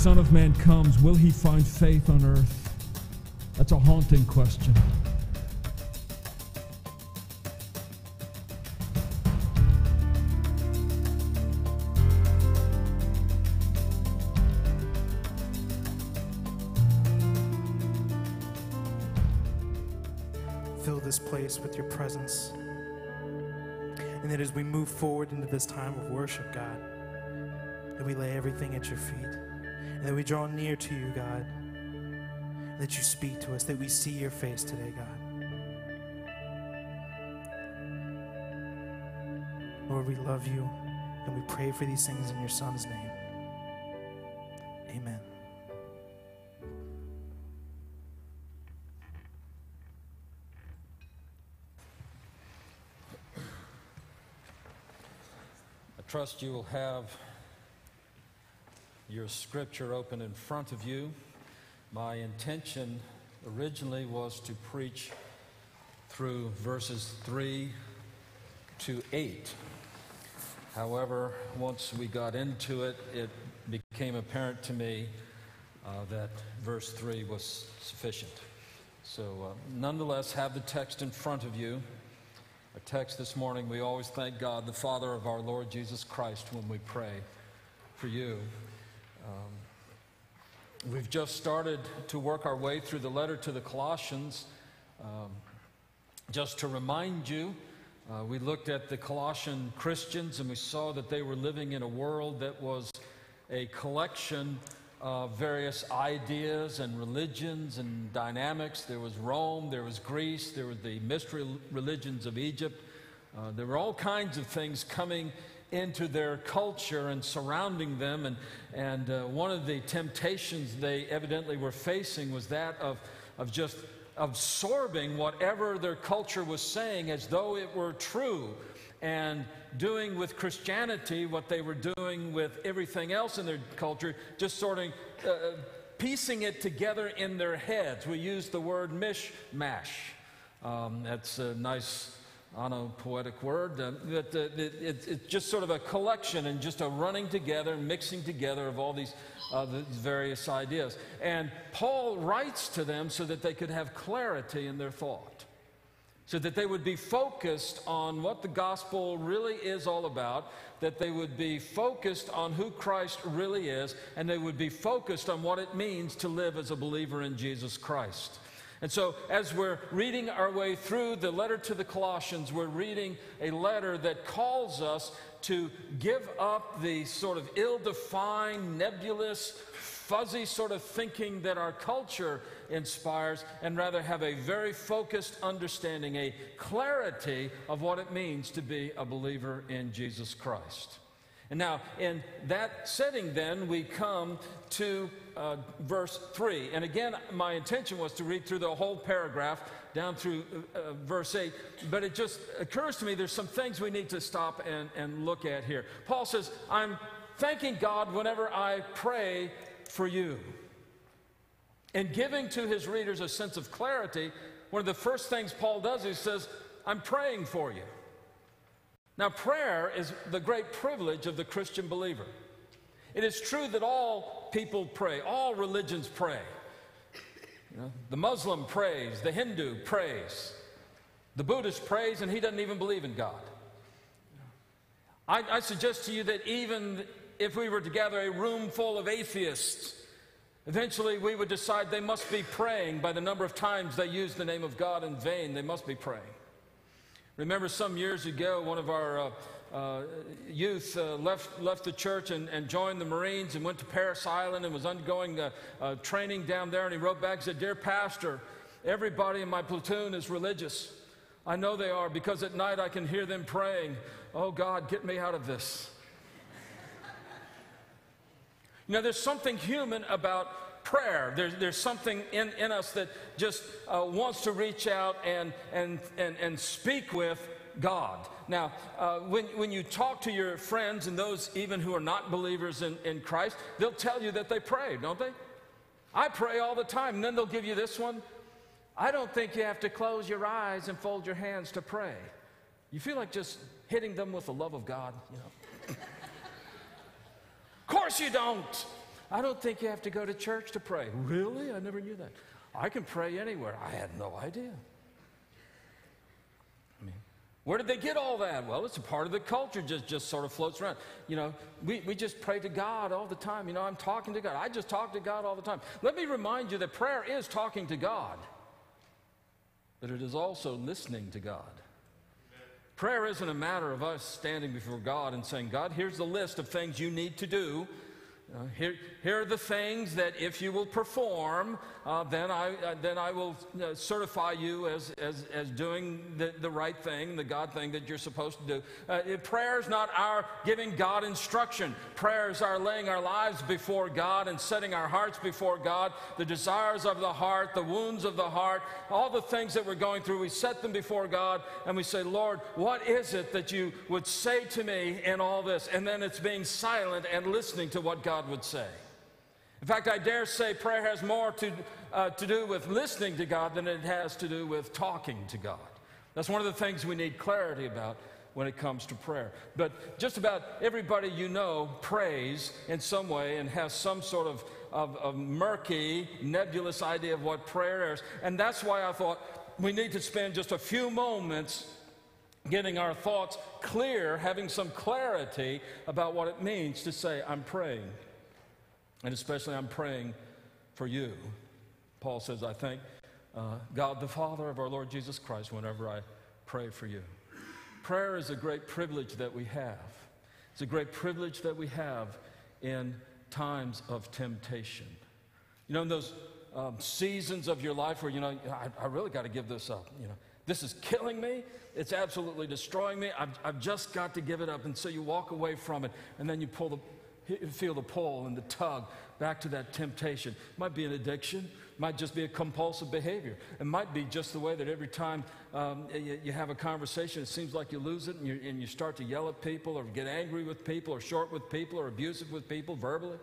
Son of Man comes, will he find faith on earth? That's a haunting question. Fill this place with your presence. And that as we move forward into this time of worship, God, that we lay everything at your feet. And that we draw near to you, God. That you speak to us, that we see your face today, God. Lord, we love you and we pray for these things in your Son's name. Amen. I trust you will have your scripture open in front of you. My intention originally was to preach through verses 3 to 8. However, once we got into it, it became apparent to me uh, that verse 3 was sufficient. So, uh, nonetheless, have the text in front of you. Our text this morning, we always thank God, the Father of our Lord Jesus Christ, when we pray for you. Um, we've just started to work our way through the letter to the Colossians. Um, just to remind you, uh, we looked at the Colossian Christians and we saw that they were living in a world that was a collection of various ideas and religions and dynamics. There was Rome, there was Greece, there were the mystery religions of Egypt. Uh, there were all kinds of things coming into their culture and surrounding them. And, and uh, one of the temptations they evidently were facing was that of, of just absorbing whatever their culture was saying as though it were true and doing with Christianity what they were doing with everything else in their culture, just sort of uh, piecing it together in their heads. We use the word mishmash. Um, that's a nice poetic word. Uh, that uh, it, it, it's just sort of a collection and just a running together, mixing together of all these, uh, these various ideas. And Paul writes to them so that they could have clarity in their thought so that they would be focused on what the gospel really is all about, that they would be focused on who Christ really is, and they would be focused on what it means to live as a believer in Jesus Christ. And so, as we're reading our way through the letter to the Colossians, we're reading a letter that calls us to give up the sort of ill defined, nebulous, fuzzy sort of thinking that our culture inspires and rather have a very focused understanding, a clarity of what it means to be a believer in Jesus Christ. And now, in that setting, then, we come to uh, verse 3. And again, my intention was to read through the whole paragraph down through uh, uh verse 8, but it just occurs to me there's some things we need to stop and, and look at here. Paul says, I'm thanking God whenever I pray for you. And giving to his readers a sense of clarity, one of the first things Paul does is says, I'm praying for you. Now, prayer is the great privilege of the Christian believer. It is true that all people pray, all religions pray. You know, the Muslim prays, the Hindu prays, the Buddhist prays, and he doesn't even believe in God. I, I suggest to you that even if we were to gather a room full of atheists, eventually we would decide they must be praying by the number of times they use the name of God in vain. They must be praying. Remember some years ago, one of our uh, uh, youth uh, left, left the church and, and, joined the Marines and went to Parris Island and was undergoing uh, training down there. And he wrote back and said, Dear Pastor, everybody in my platoon is religious. I know they are because at night I can hear them praying, Oh God, get me out of this. You know, there's something human about prayer. There's, there's something in, in us that just uh, wants to reach out and, and, and, and speak with God. Now, uh, when, when you talk to your friends and those even who are not believers in, in Christ, they'll tell you that they pray, don't they? I pray all the time. And then they'll give you this one. I don't think you have to close your eyes and fold your hands to pray. You feel like just hitting them with the love of God, you know. Of course you don't. I don't think you have to go to church to pray. Really? I never knew that. I can pray anywhere. I had no idea. Where did they get all that? Well, it's a part of the culture, just, just sort of floats around. You know, we, we just pray to God all the time. You know, I'm talking to God. I just talk to God all the time. Let me remind you that prayer is talking to God, but it is also listening to God. Prayer isn't a matter of us standing before God and saying, God, here's the list of things you need to do. Uh, here, here are the things that if you will perform, uh, then, I, uh, then I will uh, certify you as, as, as doing the, the right thing, the God thing that you're supposed to do. Uh, prayer is not our giving God instruction. Prayer is our laying our lives before God and setting our hearts before God, the desires of the heart, the wounds of the heart, all the things that we're going through, we set them before God and we say, Lord, what is it that you would say to me in all this? And then it's being silent and listening to what God would say. In fact, I dare say prayer has more to, uh, to do with listening to God than it has to do with talking to God. That's one of the things we need clarity about when it comes to prayer. But just about everybody you know prays in some way and has some sort of, of, of murky, nebulous idea of what prayer is. And that's why I thought we need to spend just a few moments getting our thoughts clear, having some clarity about what it means to say, I'm praying. And especially, I'm praying for you. Paul says, I thank uh, God the Father of our Lord Jesus Christ whenever I pray for you. Prayer is a great privilege that we have. It's a great privilege that we have in times of temptation. You know, in those um, seasons of your life where, you know, I, I really got to give this up. You know, this is killing me. It's absolutely destroying me. I've, I've just got to give it up. And so you walk away from it, and then you pull the feel the pull and the tug back to that temptation. It might be an addiction, might just be a compulsive behavior. It might be just the way that every time um, you, you, have a conversation, it seems like you lose it and you, and you start to yell at people or get angry with people or short with people or abusive with people verbally.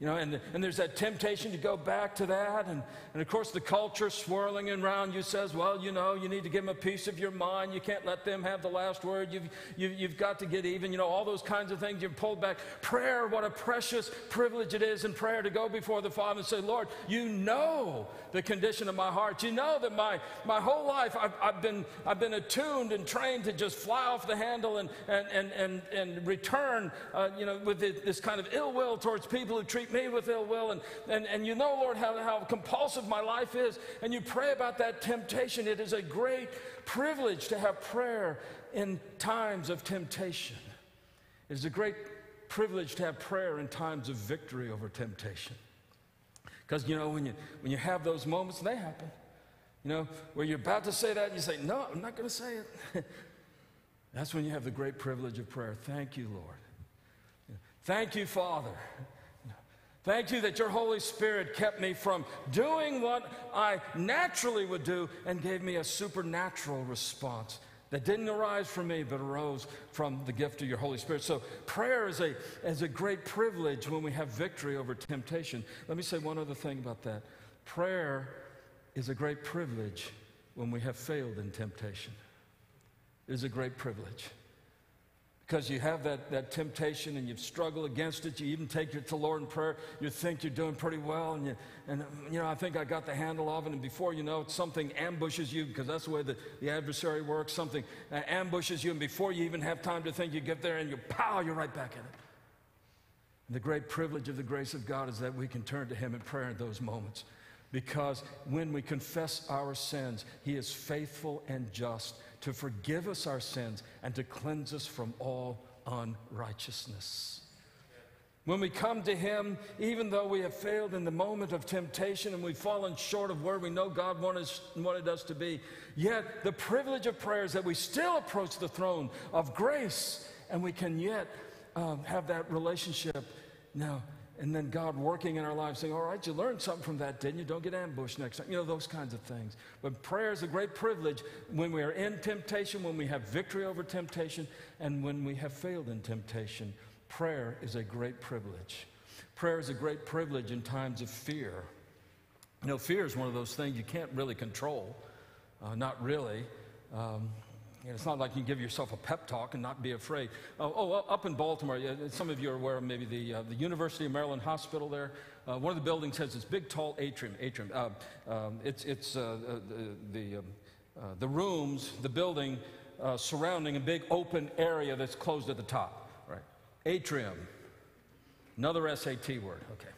You know, and, and there's that temptation to go back to that. And, and of course, the culture swirling around you says, well, you know, you need to give them a piece of your mind. You can't let them have the last word. You've, you've, you've got to get even. You know, all those kinds of things. You're pulled back. Prayer, what a precious privilege it is in prayer to go before the Father and say, Lord, you know the condition of my heart. You know that my, my whole life I've, I've, been, I've been attuned and trained to just fly off the handle and, and, and, and, and return, uh, you know, with this kind of ill will towards people who treat treat me with ill will. And, and, and you know, Lord, how, how compulsive my life is. And you pray about that temptation. It is a great privilege to have prayer in times of temptation. It is a great privilege to have prayer in times of victory over temptation. Because, you know, when you, when you have those moments, they happen. You know, where you're about to say that, and you say, No, I'm not going to say it. That's when you have the great privilege of prayer. Thank you, Lord. Thank you, Father. Thank you that your Holy Spirit kept me from doing what I naturally would do and gave me a supernatural response that didn't arise from me but arose from the gift of your Holy Spirit. So prayer is a, is a great privilege when we have victory over temptation. Let me say one other thing about that. Prayer is a great privilege when we have failed in temptation. It is a great privilege because you have that, that temptation and you've struggled against it. You even take it to Lord in prayer. You think you're doing pretty well, and you, and you know, I think I got the handle of it. And before you know it, something ambushes you because that's the way the, the adversary works. Something uh, ambushes you, and before you even have time to think, you get there and you pow, you're right back in it. And the great privilege of the grace of God is that we can turn to Him in prayer in those moments. Because when we confess our sins, He is faithful and just to forgive us our sins and to cleanse us from all unrighteousness. When we come to Him, even though we have failed in the moment of temptation and we've fallen short of where we know God wanted, wanted us to be, yet the privilege of prayer is that we still approach the throne of grace and we can yet um, have that relationship. Now, and then God working in our lives saying, All right, you learned something from that, didn't you? Don't get ambushed next time. You know, those kinds of things. But prayer is a great privilege when we are in temptation, when we have victory over temptation, and when we have failed in temptation. Prayer is a great privilege. Prayer is a great privilege in times of fear. You know, fear is one of those things you can't really control. Uh, not really. Um, it's not like you can give yourself a pep talk and not be afraid. Oh, oh up in Baltimore, some of you are aware of maybe the, uh, the University of Maryland Hospital there. Uh, one of the buildings has this big, tall atrium. atrium. Uh, um, it's it's uh, the, the, um, uh, the, rooms, the building uh, surrounding a big open area that's closed at the top. Right. Atrium. Another SAT word. Okay.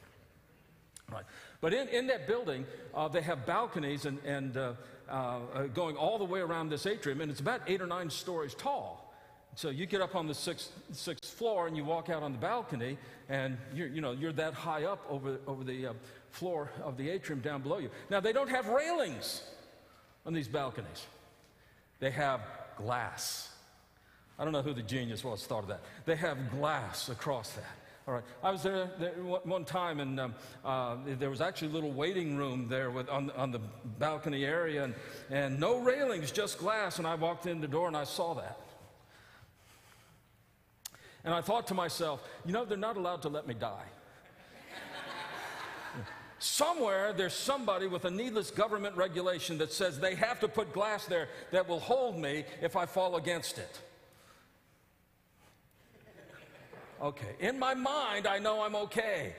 Right. But in, in that building, they have balconies and, and uh, uh, going all the way around this atrium, and it's about eight or nine stories tall. So you get up on the sixth, sixth floor and you walk out on the balcony, and you're, you know, you're that high up over, over the uh, floor of the atrium down below you. Now, they don't have railings on these balconies, they have glass. I don't know who the genius was thought of that. They have glass across that. All right. I was there, there one time, and um, uh, there was actually a little waiting room there with, on, on the balcony area, and, and no railings, just glass. And I walked in the door and I saw that. And I thought to myself, you know, they're not allowed to let me die. Somewhere there's somebody with a needless government regulation that says they have to put glass there that will hold me if I fall against it. Okay. In my mind, I know I'm okay.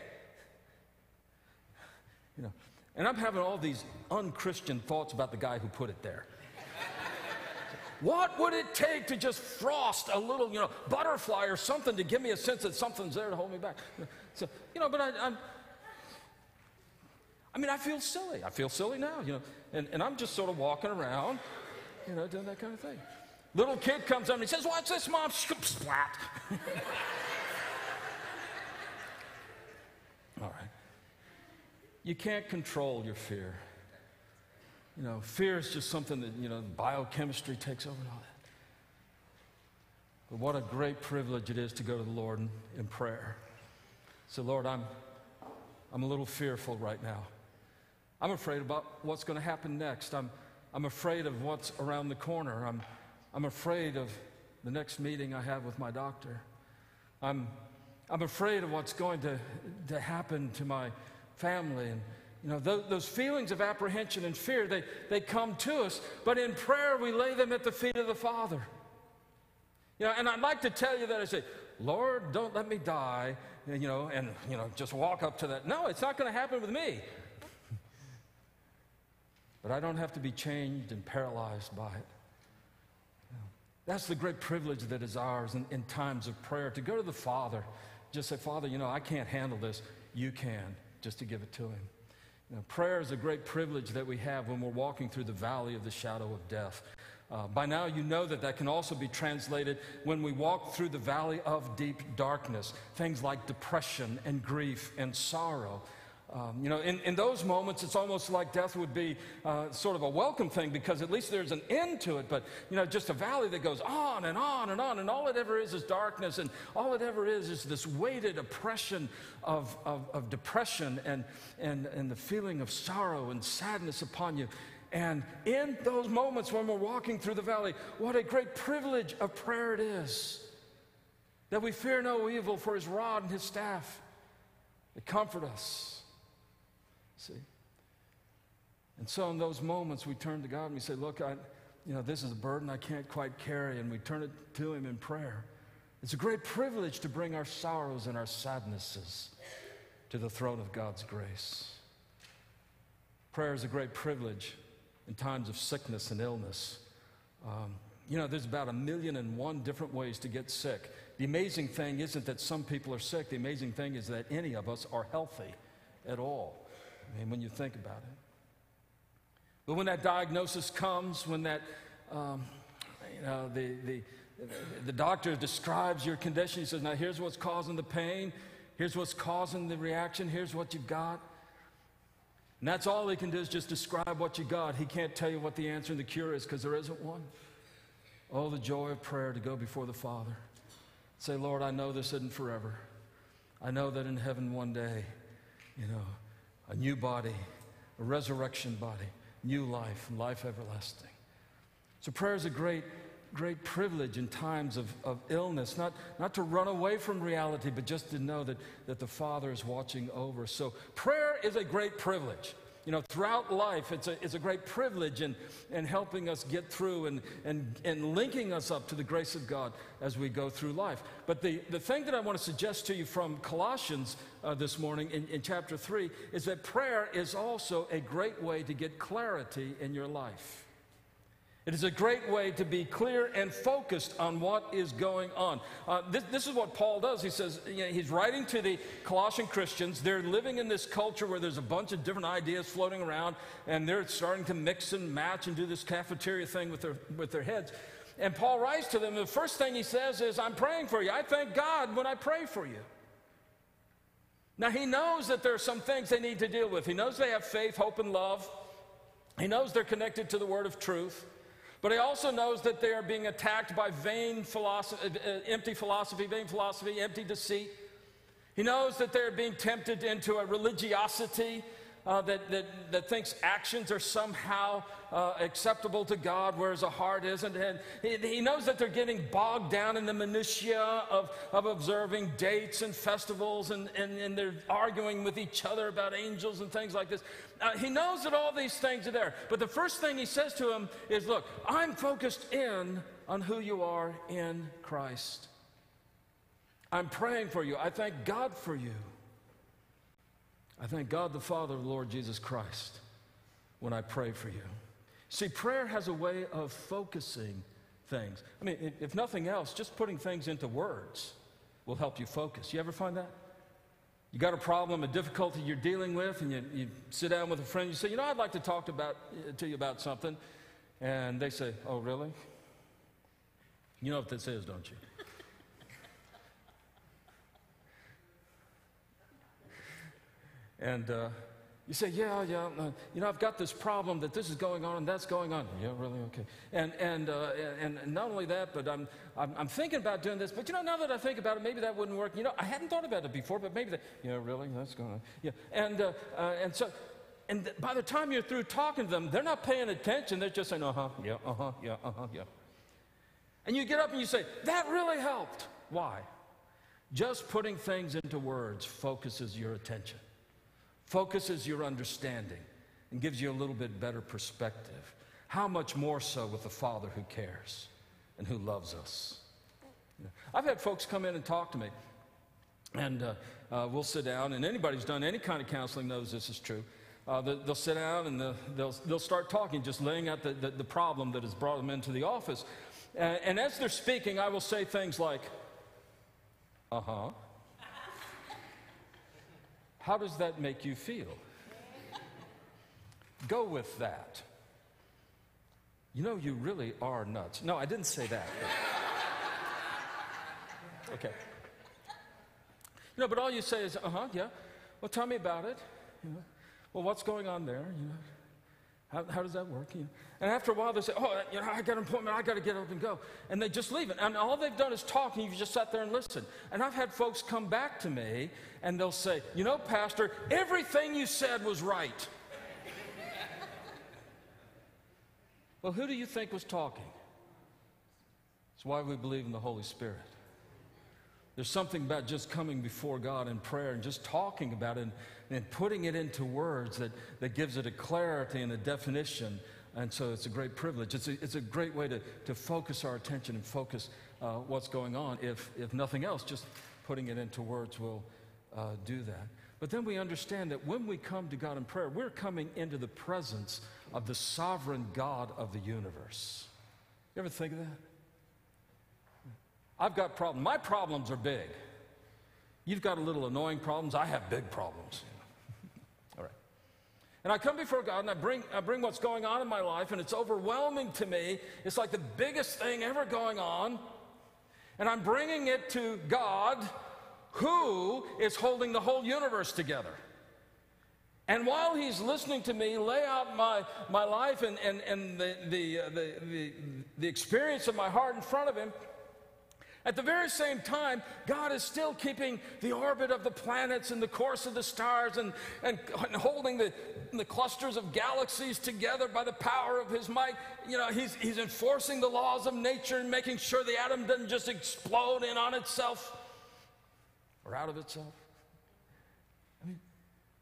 You know, and I'm having all these unchristian thoughts about the guy who put it there. what would it take to just frost a little, you know, butterfly or something to give me a sense that something's there to hold me back? So, you know, but I, I'm, I mean, I feel silly. I feel silly now, you know, and, and I'm just sort of walking around, you know, doing that kind of thing. Little kid comes up and he says, Watch this, mom. Splat. All right. You can't control your fear. You know, fear is just something that, you know, biochemistry takes over and all that. But what a great privilege it is to go to the Lord in, in prayer. So, Lord, I'm, I'm a little fearful right now. I'm afraid about what's going to happen next. I'm, I'm afraid of what's around the corner. I'm, I'm afraid of the next meeting I have with my doctor. I'm I'm afraid of what's going to, to happen to my family. And, you know, those, those feelings of apprehension and fear, they, they come to us, but in prayer, we lay them at the feet of the Father. You know, and I'd like to tell you that I say, Lord, don't let me die, and, you know, and, you know, just walk up to that. No, it's not going to happen with me. But I don't have to be changed and paralyzed by it. That's the great privilege that is ours in, in times of prayer to go to the Father just say, Father, you know, I can't handle this. You can, just to give it to Him. You know, prayer is a great privilege that we have when we're walking through the valley of the shadow of death. Uh, by now, you know that that can also be translated when we walk through the valley of deep darkness. Things like depression and grief and sorrow. Um, you know, in, in those moments, it's almost like death would be uh, sort of a welcome thing because at least there's an end to it. But, you know, just a valley that goes on and on and on, and all it ever is is darkness, and all it ever is is this weighted oppression of, of, of depression and, and, and the feeling of sorrow and sadness upon you. And in those moments when we're walking through the valley, what a great privilege of prayer it is that we fear no evil, for his rod and his staff, they comfort us. See? And so in those moments, we turn to God and we say, Look, I, you know, this is a burden I can't quite carry, and we turn it to Him in prayer. It's a great privilege to bring our sorrows and our sadnesses to the throne of God's grace. Prayer is a great privilege in times of sickness and illness. Um, you know, there's about a million and one different ways to get sick. The amazing thing isn't that some people are sick, the amazing thing is that any of us are healthy at all. I mean, when you think about it. But when that diagnosis comes, when that, um, you know, the, the, the doctor describes your condition, he says, now here's what's causing the pain, here's what's causing the reaction, here's what you've got. And that's all he can do is just describe what you got. He can't tell you what the answer and the cure is because there isn't one. Oh, the joy of prayer to go before the Father. Say, Lord, I know this isn't forever. I know that in heaven one day, you know, a new body, a resurrection body, new life, life everlasting. So prayer is a great, great privilege in times of, of illness, not, not to run away from reality, but just to know that, that the Father is watching over. So prayer is a great privilege. You know, throughout life, it's a, it's a great privilege in, in helping us get through and, and, and linking us up to the grace of God as we go through life. But the, the thing that I want to suggest to you from Colossians uh, this morning in, in chapter 3 is that prayer is also a great way to get clarity in your life. It is a great way to be clear and focused on what is going on. Uh, this, this, is what Paul does. He says, you know, he's writing to the Colossian Christians. They're living in this culture where there's a bunch of different ideas floating around, and they're starting to mix and match and do this cafeteria thing with their, with their heads. And Paul writes to them, the first thing he says is, I'm praying for you. I thank God when I pray for you. Now, he knows that there are some things they need to deal with. He knows they have faith, hope, and love. He knows they're connected to the word of truth. But he also knows that they are being attacked by vain philosophy, uh, uh, empty philosophy, vain philosophy, empty deceit. He knows that they're being tempted into a religiosity uh, that, that, that thinks actions are somehow uh, acceptable to God, whereas a heart isn't. And he, he, knows that they're getting bogged down in the minutiae of, of observing dates and festivals, and, and, and they're arguing with each other about angels and things like this. Uh, he knows that all these things are there. But the first thing he says to him is, Look, I'm focused in on who you are in Christ. I'm praying for you. I thank God for you. I thank God the Father of the Lord Jesus Christ when I pray for you. See, prayer has a way of focusing things. I mean, if nothing else, just putting things into words will help you focus. You ever find that? You got a problem, a difficulty you're dealing with, and you, you sit down with a friend, you say, You know, I'd like to talk about, uh, to you about something. And they say, Oh, really? You know what this is, don't you? And uh, you say, yeah, yeah, uh, you know, I've got this problem that this is going on and that's going on. Yeah, really? Okay. And, and, uh, and, not only that, but I'm, I'm, I'm, thinking about doing this, but you know, now that I think about it, maybe that wouldn't work. You know, I hadn't thought about it before, but maybe that, yeah, really? That's going on. Yeah. And, uh, uh, and so, and th- by the time you're through talking to them, they're not paying attention. They're just saying, uh huh, yeah, uh huh, yeah, uh huh, yeah. And you get up and you say, that really helped. Why? Just putting things into words focuses your attention focuses your understanding and gives you a little bit better perspective. How much more so with a Father who cares and who loves us? I've had folks come in and talk to me, and uh, uh, we'll sit down, and anybody who's done any kind of counseling knows this is true. Uh, they'll sit down and they'll, they'll, start talking, just laying out the, the, the, problem that has brought them into the office. and as they're speaking, I will say things like, uh huh. How does that make you feel? Go with that. You know, you really are nuts. No, I didn't say that. But... Okay. You know, but all you say is, uh huh, yeah. Well, tell me about it. You know, well, what's going on there? You know, how, how does that work? You know? And after a while, they say, Oh, you know, I got an appointment. I got to get up and go. And they just leave it. And all they've done is talk, and you've just sat there and listened. And I've had folks come back to me, and they'll say, You know, Pastor, everything you said was right. well, who do you think was talking? It's why we believe in the Holy Spirit. There's something about just coming before God in prayer and just talking about it and, and putting it into words that, that gives it a clarity and a definition. And so it's a great privilege. It's a, it's a great way to, to focus our attention and focus uh, what's going on. If, if nothing else, just putting it into words will uh, do that. But then we understand that when we come to God in prayer, we're coming into the presence of the sovereign God of the universe. You ever think of that? I've got problems. My problems are big. You've got a little annoying problems. I have big problems. And I come before God and I bring, I bring what's going on in my life, and it's overwhelming to me. It's like the biggest thing ever going on. And I'm bringing it to God, who is holding the whole universe together. And while he's listening to me lay out my, my life and, and, and the, the, uh, the, the, the experience of my heart in front of him, at the very same time, God is still keeping the orbit of the planets and the course of the stars and, and, and holding the, the clusters of galaxies together by the power of his might. You know, he's, he's enforcing the laws of nature and making sure the atom doesn't just explode in on itself or out of itself. I mean,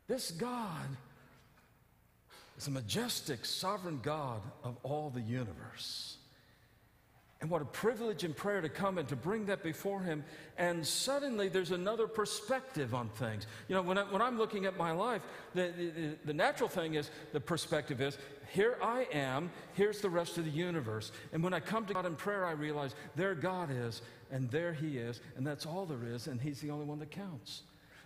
this God is a majestic, sovereign God of all the universe. And what a privilege in prayer to come and to bring that before Him. And suddenly there's another perspective on things. You know, when, I, when I'm looking at my life, the, the, the natural thing is the perspective is here I am, here's the rest of the universe. And when I come to God in prayer, I realize there God is, and there He is, and that's all there is, and He's the only one that counts.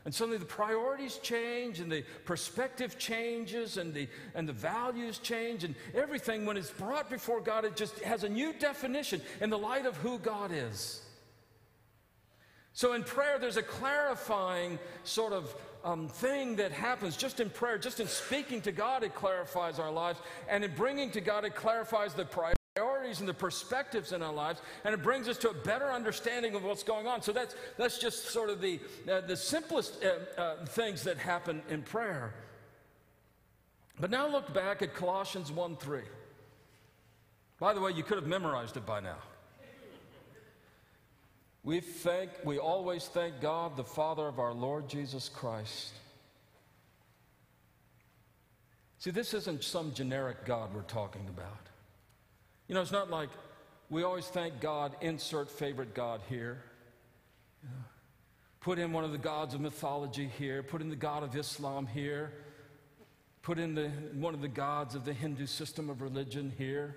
And suddenly the priorities change and the perspective changes and the, and the values change and everything, when it's brought before God, it just has a new definition in the light of who God is. So in prayer, there's a clarifying sort of um, thing that happens just in prayer, just in speaking to God, it clarifies our lives. And in bringing to God, it clarifies the priorities priorities and the perspectives in our lives, and it brings us to a better understanding of what's going on. So that's, that's just sort of the, uh, the simplest uh, uh, things that happen in prayer. But now look back at Colossians 1 3. By the way, you could have memorized it by now. We thank, we always thank God, the Father of our Lord Jesus Christ. See, this isn't some generic God we're talking about. You know, it's not like we always thank God, insert favorite God here. You know, put in one of the gods of mythology here, put in the God of Islam here, put in the, one of the gods of the Hindu system of religion here.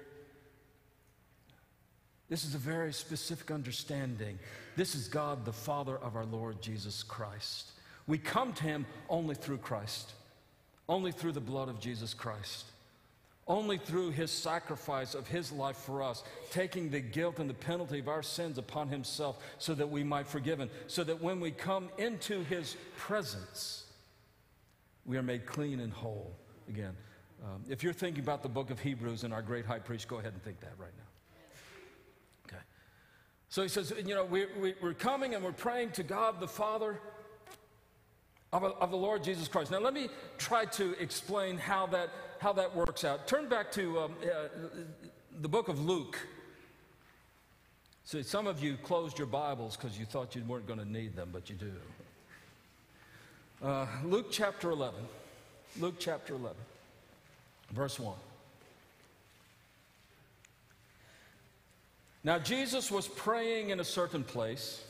This is a very specific understanding. This is God, the Father of our Lord Jesus Christ. We come to Him only through Christ, only through the blood of Jesus Christ. Only through his sacrifice of his life for us, taking the guilt and the penalty of our sins upon himself so that we might be forgiven, so that when we come into his presence, we are made clean and whole again. Um, if you're thinking about the book of Hebrews and our great high priest, go ahead and think that right now. Okay. So he says, you know, we, we, we're coming and we're praying to God the Father of, of the Lord Jesus Christ. Now, let me try to explain how that how that works out. Turn back to um, uh, the book of Luke. See, some of you closed your Bibles because you thought you weren't going to need them, but you do. Uh, Luke chapter 11. Luke chapter 11, verse 1. Now, Jesus was praying in a certain place,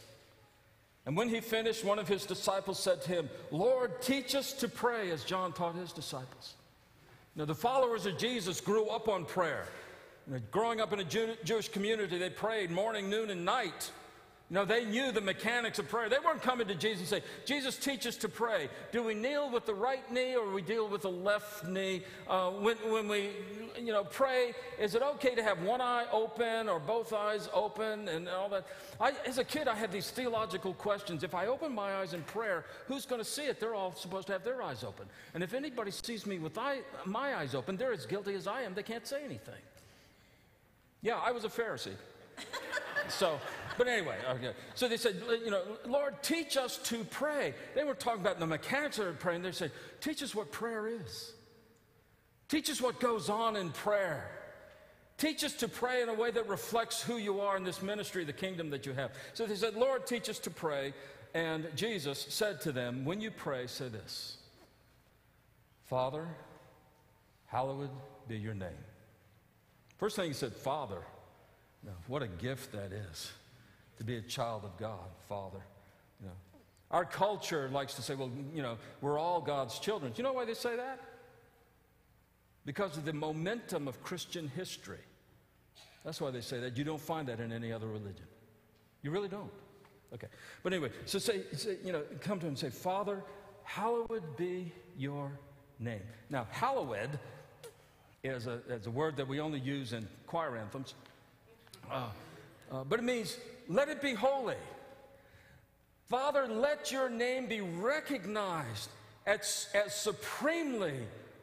and when he finished, one of his disciples said to him, Lord, teach us to pray as John taught his disciples. Now, the followers of Jesus grew up on prayer. Growing up in a Jew- Jewish community, they prayed morning, noon, and night. Know, they knew the mechanics of prayer. They weren't coming to Jesus and say, Jesus, teach us to pray. Do we kneel with the right knee or we deal with the left knee? Uh, when, when we, you know, pray, is it okay to have one eye open or both eyes open and all that? I, as a kid, I had these theological questions. If I open my eyes in prayer, who's going to see it? They're all supposed to have their eyes open. And if anybody sees me with eye, my eyes open, they're as guilty as I am. They can't say anything. Yeah, I was a Pharisee. so, but anyway, okay. So they said, you know, Lord, teach us to pray. They were talking about the mechanics of praying. They said, teach us what prayer is. Teach us what goes on in prayer. Teach us to pray in a way that reflects who you are in this ministry, the kingdom that you have. So they said, Lord, teach us to pray. And Jesus said to them, When you pray, say this Father, hallowed be your name. First thing he said, Father. Now, what a gift that is to be a child of God, Father. You know, our culture likes to say, well, you know, we're all God's children. Do you know why they say that? Because of the momentum of Christian history. That's why they say that. You don't find that in any other religion. You really don't. Okay. But anyway, so say, say you know, come to him and say, Father, hallowed be your name. Now, hallowed is a, is a word that we only use in choir anthems. Uh, uh, but it means, let it be holy. Father, let your name be recognized as, as supremely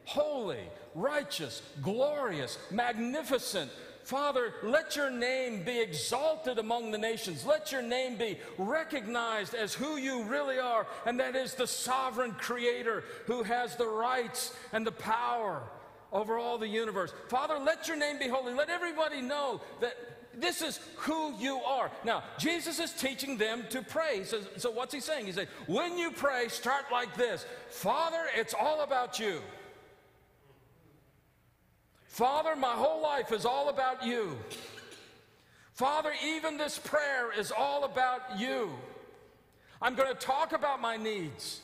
holy, righteous, glorious, magnificent. Father, let your name be exalted among the nations. Let your name be recognized as who you really are, and that is the sovereign creator who has the rights and the power over all the universe. Father, let your name be holy. Let everybody know that this is who you are. Now, Jesus is teaching them to pray. Says, so what's he saying? He says, when you pray, start like this Father, it's all about you. Father, my whole life is all about you. Father, even this prayer is all about you. I'm going to talk about my needs.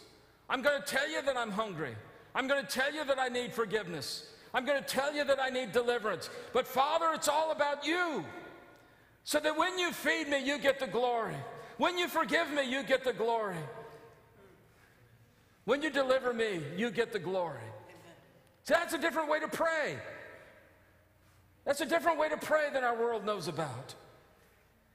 I'm going to tell you that I'm hungry. I'm going to tell you that I need forgiveness. I'm going to tell you that I need deliverance. But Father, it's all about you. So that when you feed me, you get the glory. When you forgive me, you get the glory. When you deliver me, you get the glory. See, that's a different way to pray. That's a different way to pray than our world knows about.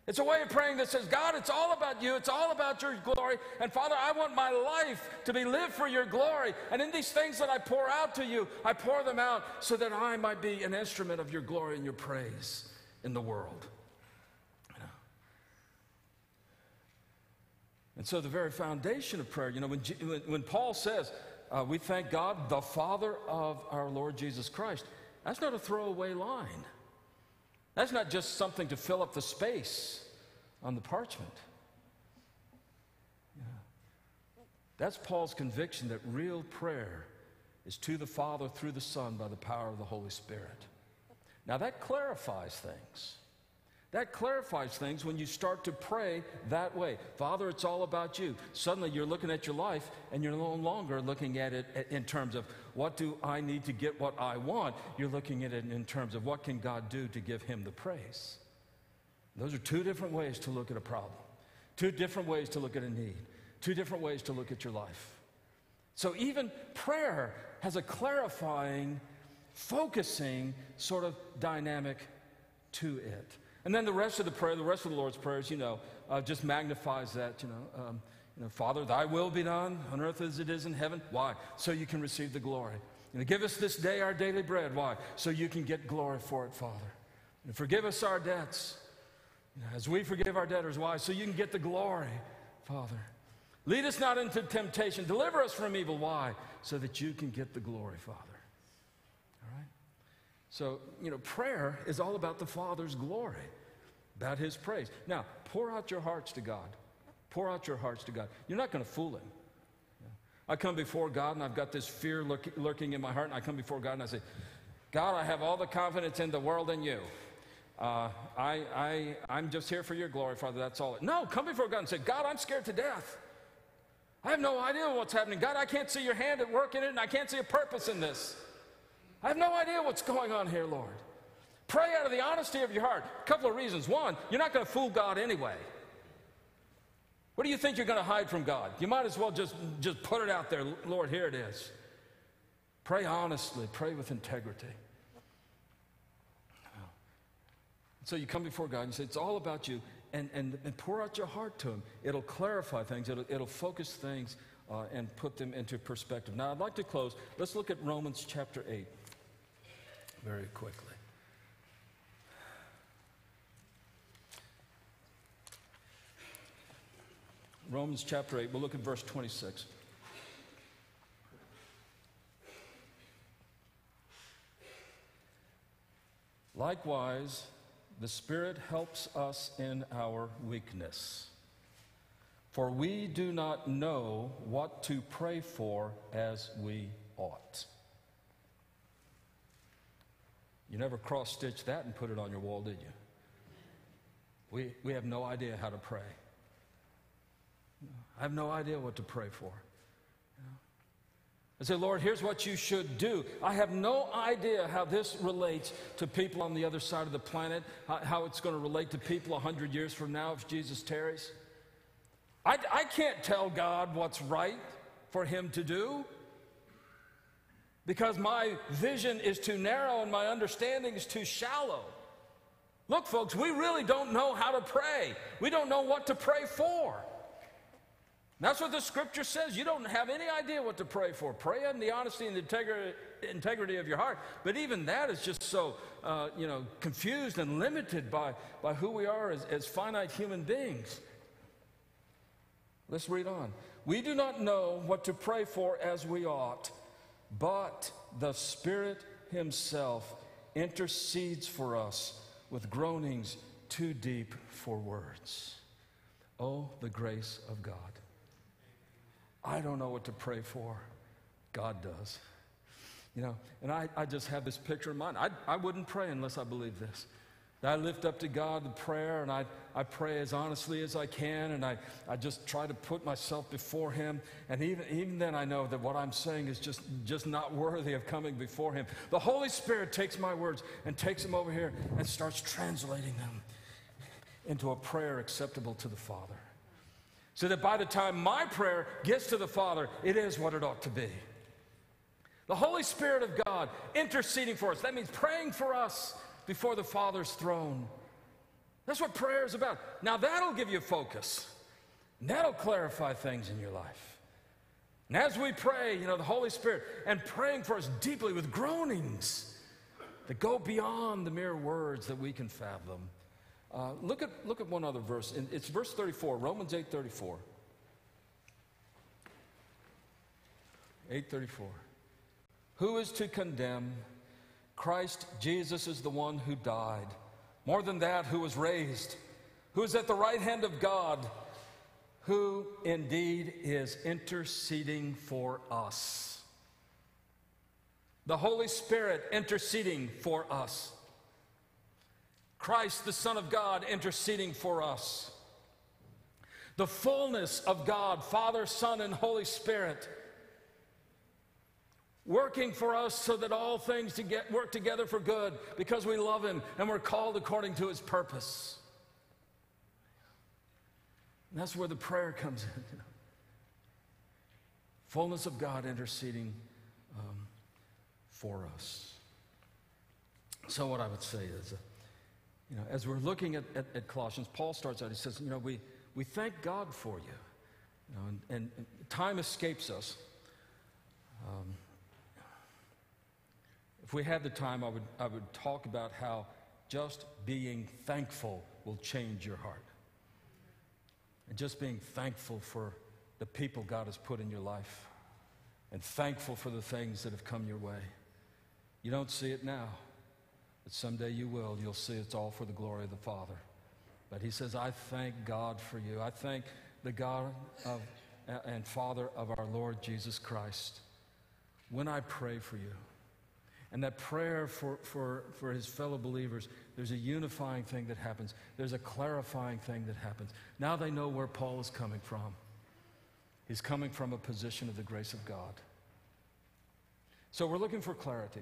It's a way of praying that says, God, it's all about you. It's all about your glory. And Father, I want my life to be lived for your glory. And in these things that I pour out to you, I pour them out so that I might be an instrument of your glory and your praise in the world. And so, the very foundation of prayer, you know, when, when, Paul says, uh, we thank God, the Father of our Lord Jesus Christ, that's not a throwaway line. That's not just something to fill up the space on the parchment. Yeah. That's Paul's conviction that real prayer is to the Father through the Son by the power of the Holy Spirit. Now, that clarifies things. That clarifies things when you start to pray that way. Father, it's all about you. Suddenly you're looking at your life and you're no longer looking at it in terms of what do I need to get what I want. You're looking at it in terms of what can God do to give him the praise. Those are two different ways to look at a problem, two different ways to look at a need, two different ways to look at your life. So even prayer has a clarifying, focusing sort of dynamic to it. And then the rest of the prayer, the rest of the Lord's prayers, you know, uh, just magnifies that, you know, um, you know, Father, thy will be done on earth as it is in heaven. Why? So you can receive the glory. You know, give us this day our daily bread. Why? So you can get glory for it, Father. And forgive us our debts you know, as we forgive our debtors. Why? So you can get the glory, Father. Lead us not into temptation. Deliver us from evil. Why? So that you can get the glory, Father. So, you know, prayer is all about the Father's glory, about His praise. Now, pour out your hearts to God. Pour out your hearts to God. You're not going to fool Him. I come before God and I've got this fear lurking in my heart, and I come before God and I say, God, I have all the confidence in the world in you. Uh, I, I, I'm just here for your glory, Father. That's all. No, come before God and say, God, I'm scared to death. I have no idea what's happening. God, I can't see your hand at work in it, and I can't see a purpose in this. I have no idea what's going on here, Lord. Pray out of the honesty of your heart. A couple of reasons. One, you're not going to fool God anyway. What do you think you're going to hide from God? You might as well just, just put it out there. Lord, here it is. Pray honestly, pray with integrity. So you come before God and say, It's all about you, and, and, and pour out your heart to Him. It'll clarify things, it'll, it'll focus things, uh, and put them into perspective. Now, I'd like to close. Let's look at Romans chapter 8 very quickly. Romans chapter 8, we'll look at verse 26. Likewise, the Spirit helps us in our weakness. For we do not know what to pray for as we ought. You never cross stitched that and put it on your wall, did you? We, we have no idea how to pray. I have no idea what to pray for. I say, Lord, here's what you should do. I have no idea how this relates to people on the other side of the planet, how it's going to relate to people 100 years from now if Jesus tarries. I, I can't tell God what's right for Him to do because my vision is too narrow and my understanding is too shallow. Look, folks, we really don't know how to pray. We don't know what to pray for. That's what the scripture says. You don't have any idea what to pray for. Pray in the honesty and the integrity, of your heart. But even that is just so, uh, you know, confused and limited by, by who we are as, as finite human beings. Let's read on. We do not know what to pray for as we ought but the Spirit Himself intercedes for us with groanings too deep for words. Oh, the grace of God. I don't know what to pray for. God does. You know, and I, I just have this picture in mind. I, I wouldn't pray unless I believe this. I lift up to God the prayer and I, I pray as honestly as I can and I, I just try to put myself before Him. And even, even then, I know that what I'm saying is just, just not worthy of coming before Him. The Holy Spirit takes my words and takes them over here and starts translating them into a prayer acceptable to the Father. So that by the time my prayer gets to the Father, it is what it ought to be. The Holy Spirit of God interceding for us. That means praying for us before the Father's throne. That's what prayer is about. Now, that'll give you focus, that'll clarify things in your life. And as we pray, you know, the Holy Spirit, and praying for us deeply with groanings that go beyond the mere words that we can fathom. Uh, look, at, look at one other verse. It's verse 34, Romans 8 34. 834. Who is to condemn? Christ Jesus is the one who died. More than that, who was raised, who is at the right hand of God, who indeed is interceding for us. The Holy Spirit interceding for us. Christ, the Son of God, interceding for us. The fullness of God, Father, Son, and Holy Spirit working for us so that all things to get, work together for good because we love him and we're called according to his purpose. And that's where the prayer comes in. Fullness of God interceding um, for us. So, what I would say is, uh, you know, as we're looking at, at, at, Colossians, Paul starts out, he says, you know, we, we thank God for you. you know, and, and, time escapes us. Um, if we had the time, I would, I would talk about how just being thankful will change your heart. And just being thankful for the people God has put in your life and thankful for the things that have come your way. You don't see it now, but someday you will. You'll see it's all for the glory of the Father. But he says, I thank God for you. I thank the God of, and Father of our Lord Jesus Christ when I pray for you. And that prayer for, for, for his fellow believers, there's a unifying thing that happens. There's a clarifying thing that happens. Now they know where Paul is coming from. He's coming from a position of the grace of God. So we're looking for clarity.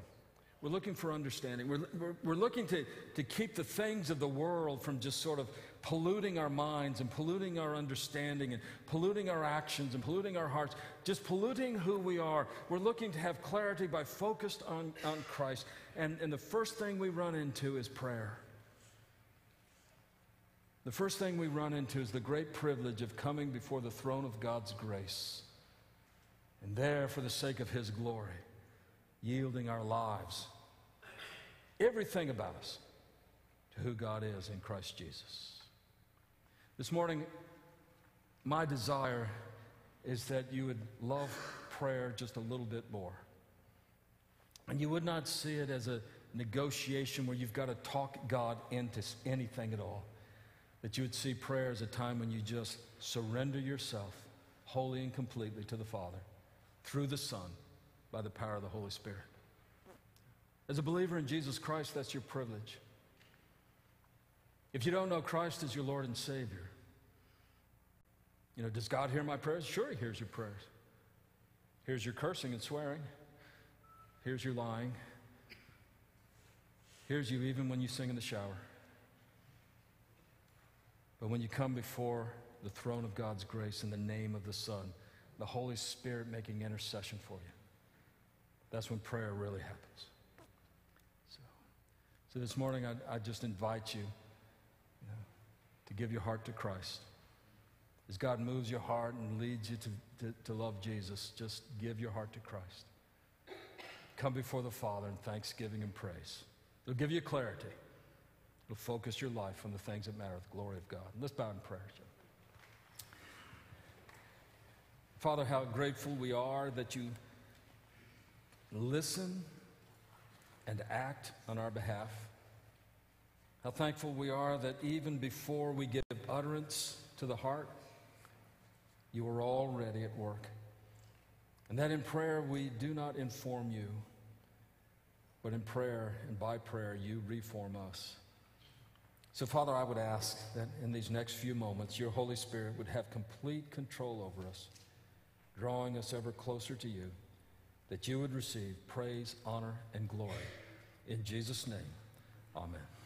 We're looking for understanding. We're, we're, we're, looking to, to keep the things of the world from just sort of polluting our minds and polluting our understanding and polluting our actions and polluting our hearts, just polluting who we are. We're looking to have clarity by focused on, on Christ. And, and the first thing we run into is prayer. The first thing we run into is the great privilege of coming before the throne of God's grace. And there, for the sake of His glory, yielding our lives, everything about us, to who God is in Christ Jesus. This morning, my desire is that you would love prayer just a little bit more. And you would not see it as a negotiation where you've got to talk God into anything at all. That you would see prayer as a time when you just surrender yourself wholly and completely to the Father through the Son by the power of the Holy Spirit. As a believer in Jesus Christ, that's your privilege. If you don't know Christ as your Lord and Savior, you know, does God hear my prayers? Sure, He hears your prayers. Hears your cursing and swearing. Hears your lying. Hears you even when you sing in the shower. But when you come before the throne of God's grace in the name of the Son, the Holy Spirit making intercession for you, that's when prayer really happens. So, so this morning, I, I just invite you, you know, to give your heart to Christ. As God moves your heart and leads you to, to, to love Jesus, just give your heart to Christ. Come before the Father in thanksgiving and praise. It'll give you clarity. It'll focus your life on the things that matter, the glory of God. And Let's bow in prayer. Father, how grateful we are that you listen and act on our behalf. How thankful we are that even before we give utterance to the heart, you are already at work. And that in prayer we do not inform you, but in prayer and by prayer, you reform us. So, Father, I would ask that in these next few moments, your Holy Spirit would have complete control over us, drawing us ever closer to you, that you would receive praise, honor, and glory. In Jesus' name, amen.